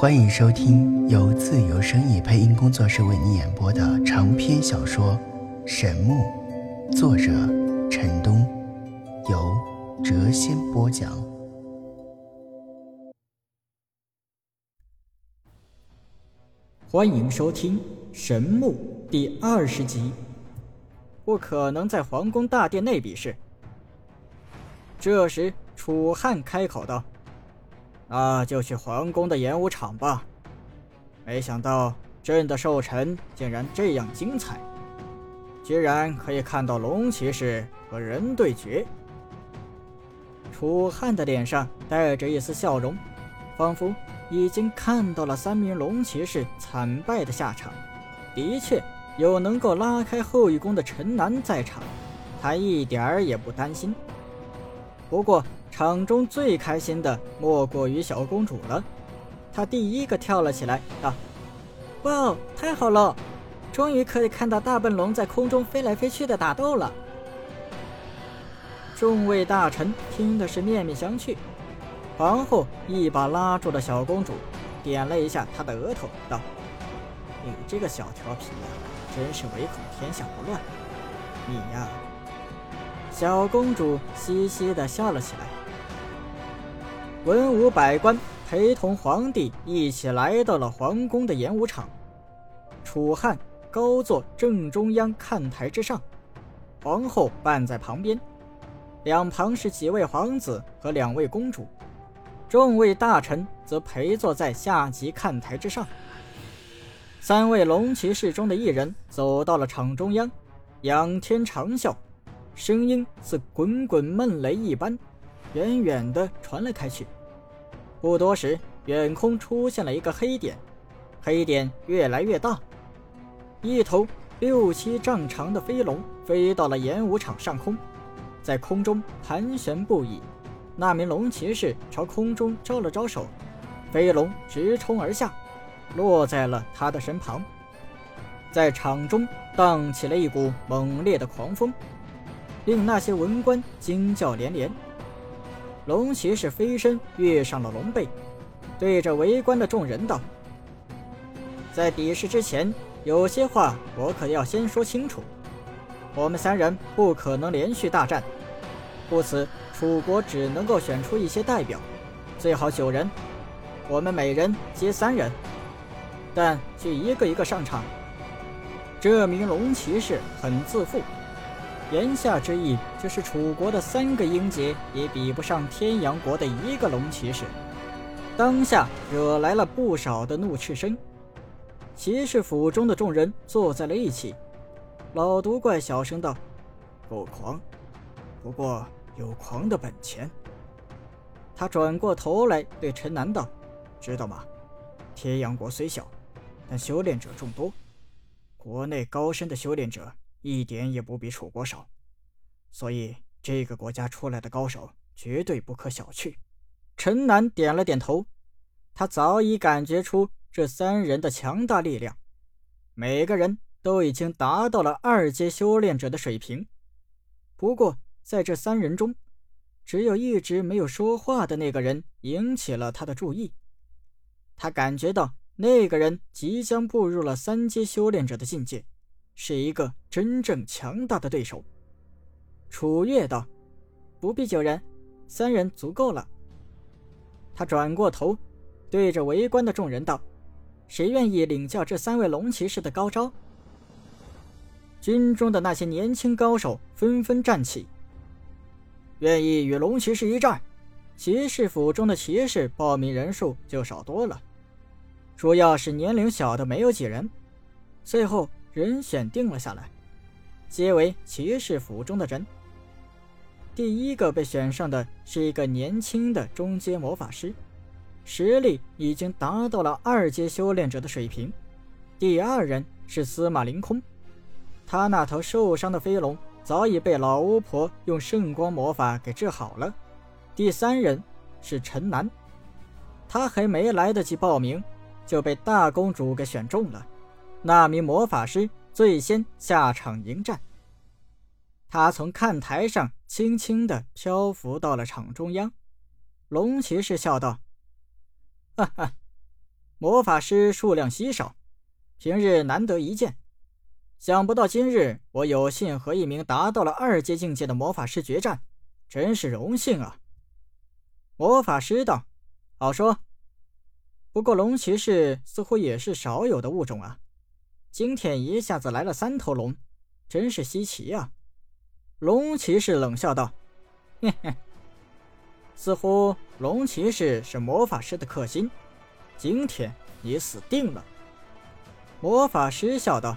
欢迎收听由自由声意配音工作室为你演播的长篇小说《神木》，作者陈东，由谪仙播讲。欢迎收听《神木》第二十集。不可能在皇宫大殿内比试。这时，楚汉开口道。那就去皇宫的演武场吧。没想到朕的寿辰竟然这样精彩，居然可以看到龙骑士和人对决。楚汉的脸上带着一丝笑容，仿佛已经看到了三名龙骑士惨败的下场。的确，有能够拉开后羿宫的陈南在场，他一点儿也不担心。不过，场中最开心的莫过于小公主了，她第一个跳了起来，道：“哇，太好了，终于可以看到大笨龙在空中飞来飞去的打斗了。”众位大臣听的是面面相觑。皇后一把拉住了小公主，点了一下她的额头，道：“你这个小调皮呀，真是唯恐天下不乱。你呀。”小公主嘻嘻地笑了起来。文武百官陪同皇帝一起来到了皇宫的演武场。楚汉高坐正中央看台之上，皇后伴在旁边，两旁是几位皇子和两位公主，众位大臣则陪坐在下级看台之上。三位龙骑士中的一人走到了场中央，仰天长啸，声音似滚滚闷雷一般，远远地传了开去。不多时，远空出现了一个黑点，黑点越来越大，一头六七丈长的飞龙飞到了演武场上空，在空中盘旋不已。那名龙骑士朝空中招了招手，飞龙直冲而下，落在了他的身旁。在场中荡起了一股猛烈的狂风，令那些文官惊叫连连。龙骑士飞身跃上了龙背，对着围观的众人道：“在比试之前，有些话我可要先说清楚。我们三人不可能连续大战，故此楚国只能够选出一些代表，最好九人，我们每人接三人，但却一个一个上场。”这名龙骑士很自负。言下之意就是，楚国的三个英杰也比不上天阳国的一个龙骑士。当下惹来了不少的怒斥声。骑士府中的众人坐在了一起。老毒怪小声道：“够狂，不过有狂的本钱。”他转过头来对陈南道：“知道吗？天阳国虽小，但修炼者众多，国内高深的修炼者。”一点也不比楚国少，所以这个国家出来的高手绝对不可小觑。陈南点了点头，他早已感觉出这三人的强大力量，每个人都已经达到了二阶修炼者的水平。不过，在这三人中，只有一直没有说话的那个人引起了他的注意。他感觉到那个人即将步入了三阶修炼者的境界。是一个真正强大的对手。楚月道：“不必九人，三人足够了。”他转过头，对着围观的众人道：“谁愿意领教这三位龙骑士的高招？”军中的那些年轻高手纷纷站起，愿意与龙骑士一战。骑士府中的骑士报名人数就少多了，主要是年龄小的没有几人。最后。人选定了下来，皆为骑士府中的人。第一个被选上的是一个年轻的中阶魔法师，实力已经达到了二阶修炼者的水平。第二人是司马凌空，他那头受伤的飞龙早已被老巫婆用圣光魔法给治好了。第三人是陈南，他还没来得及报名，就被大公主给选中了。那名魔法师最先下场迎战。他从看台上轻轻地漂浮到了场中央。龙骑士笑道：“哈哈，魔法师数量稀少，平日难得一见。想不到今日我有幸和一名达到了二阶境界的魔法师决战，真是荣幸啊！魔法师道：“好说。不过龙骑士似乎也是少有的物种啊，今天一下子来了三头龙，真是稀奇啊！”龙骑士冷笑道：“嘿嘿，似乎龙骑士是魔法师的克星，今天你死定了。”魔法师笑道。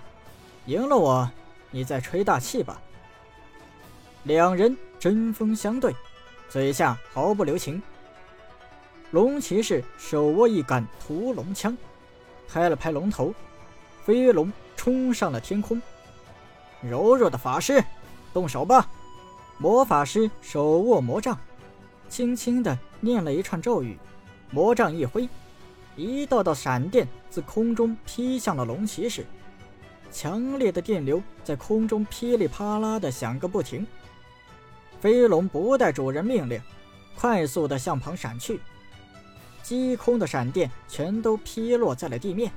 赢了我，你再吹大气吧。两人针锋相对，嘴下毫不留情。龙骑士手握一杆屠龙枪，拍了拍龙头，飞龙冲上了天空。柔弱的法师，动手吧！魔法师手握魔杖，轻轻的念了一串咒语，魔杖一挥，一道道闪电自空中劈向了龙骑士。强烈的电流在空中噼里啪啦的响个不停。飞龙不待主人命令，快速的向旁闪去。击空的闪电全都劈落在了地面，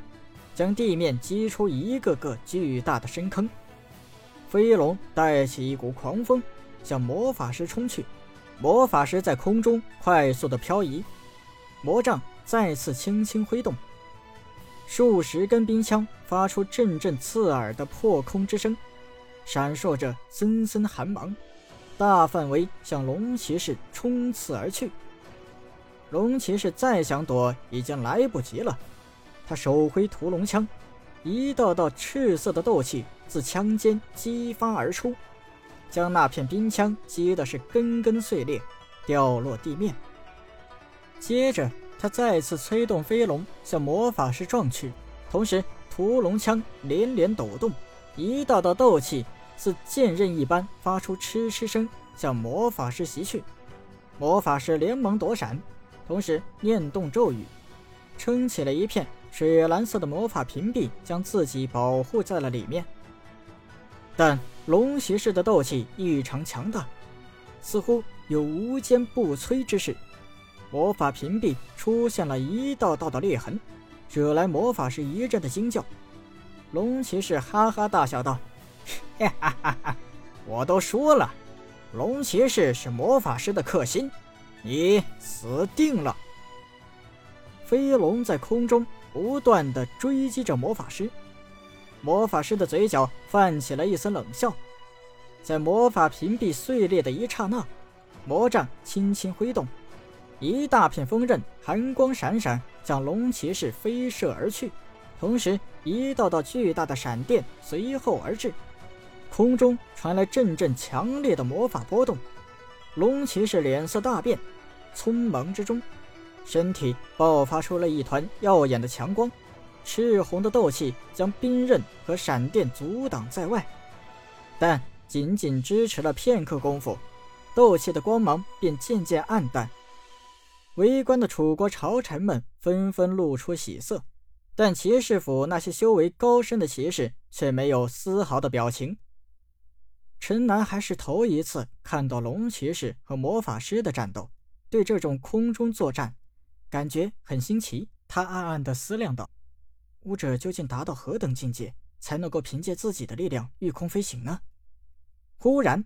将地面击出一个个巨大的深坑。飞龙带起一股狂风，向魔法师冲去。魔法师在空中快速的漂移，魔杖再次轻轻挥动。数十根冰枪发出阵阵刺耳的破空之声，闪烁着森森寒芒，大范围向龙骑士冲刺而去。龙骑士再想躲，已经来不及了。他手挥屠龙枪，一道道赤色的斗气自枪尖激发而出，将那片冰枪击的是根根碎裂，掉落地面。接着。他再次催动飞龙向魔法师撞去，同时屠龙枪连连抖动，一道道斗气似剑刃一般发出嗤嗤声，向魔法师袭去。魔法师连忙躲闪，同时念动咒语，撑起了一片水蓝色的魔法屏蔽，将自己保护在了里面。但龙骑士的斗气异常强大，似乎有无坚不摧之势。魔法屏蔽出现了一道道的裂痕，惹来魔法师一阵的惊叫。龙骑士哈哈大笑道：“哈哈哈哈！我都说了，龙骑士是魔法师的克星，你死定了！”飞龙在空中不断的追击着魔法师，魔法师的嘴角泛起了一丝冷笑。在魔法屏蔽碎裂的一刹那，魔杖轻轻挥动。一大片锋刃，寒光闪闪，向龙骑士飞射而去。同时，一道道巨大的闪电随后而至，空中传来阵阵强烈的魔法波动。龙骑士脸色大变，匆忙之中，身体爆发出了一团耀眼的强光，赤红的斗气将冰刃和闪电阻挡在外。但仅仅支持了片刻功夫，斗气的光芒便渐渐暗淡。围观的楚国朝臣们纷纷露出喜色，但骑士府那些修为高深的骑士却没有丝毫的表情。陈南还是头一次看到龙骑士和魔法师的战斗，对这种空中作战感觉很新奇。他暗暗地思量道：“武者究竟达到何等境界，才能够凭借自己的力量御空飞行呢？”忽然，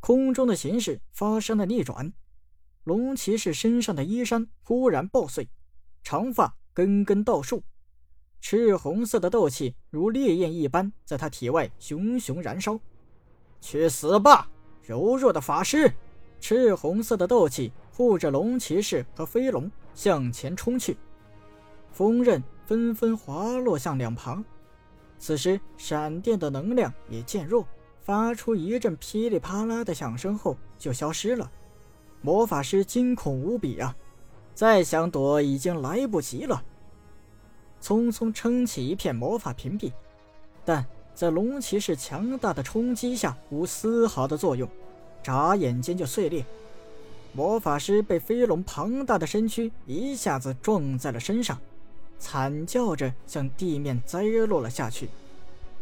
空中的形势发生了逆转。龙骑士身上的衣衫忽然爆碎，长发根根倒竖，赤红色的斗气如烈焰一般在他体外熊熊燃烧。去死吧，柔弱的法师！赤红色的斗气护着龙骑士和飞龙向前冲去，锋刃纷纷滑落向两旁。此时，闪电的能量也渐弱，发出一阵噼里啪啦的响声后就消失了。魔法师惊恐无比啊！再想躲已经来不及了。匆匆撑起一片魔法屏蔽，但在龙骑士强大的冲击下无丝毫的作用，眨眼间就碎裂。魔法师被飞龙庞大的身躯一下子撞在了身上，惨叫着向地面栽落了下去，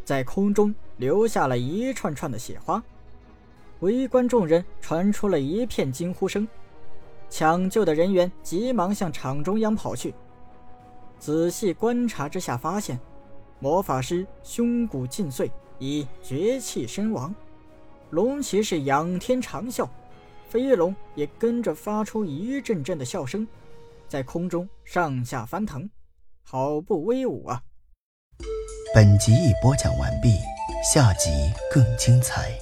在空中留下了一串串的血花。围观众人传出了一片惊呼声，抢救的人员急忙向场中央跑去。仔细观察之下，发现魔法师胸骨尽碎，已绝气身亡。龙骑士仰天长啸，飞龙也跟着发出一阵阵的笑声，在空中上下翻腾，好不威武啊！本集已播讲完毕，下集更精彩。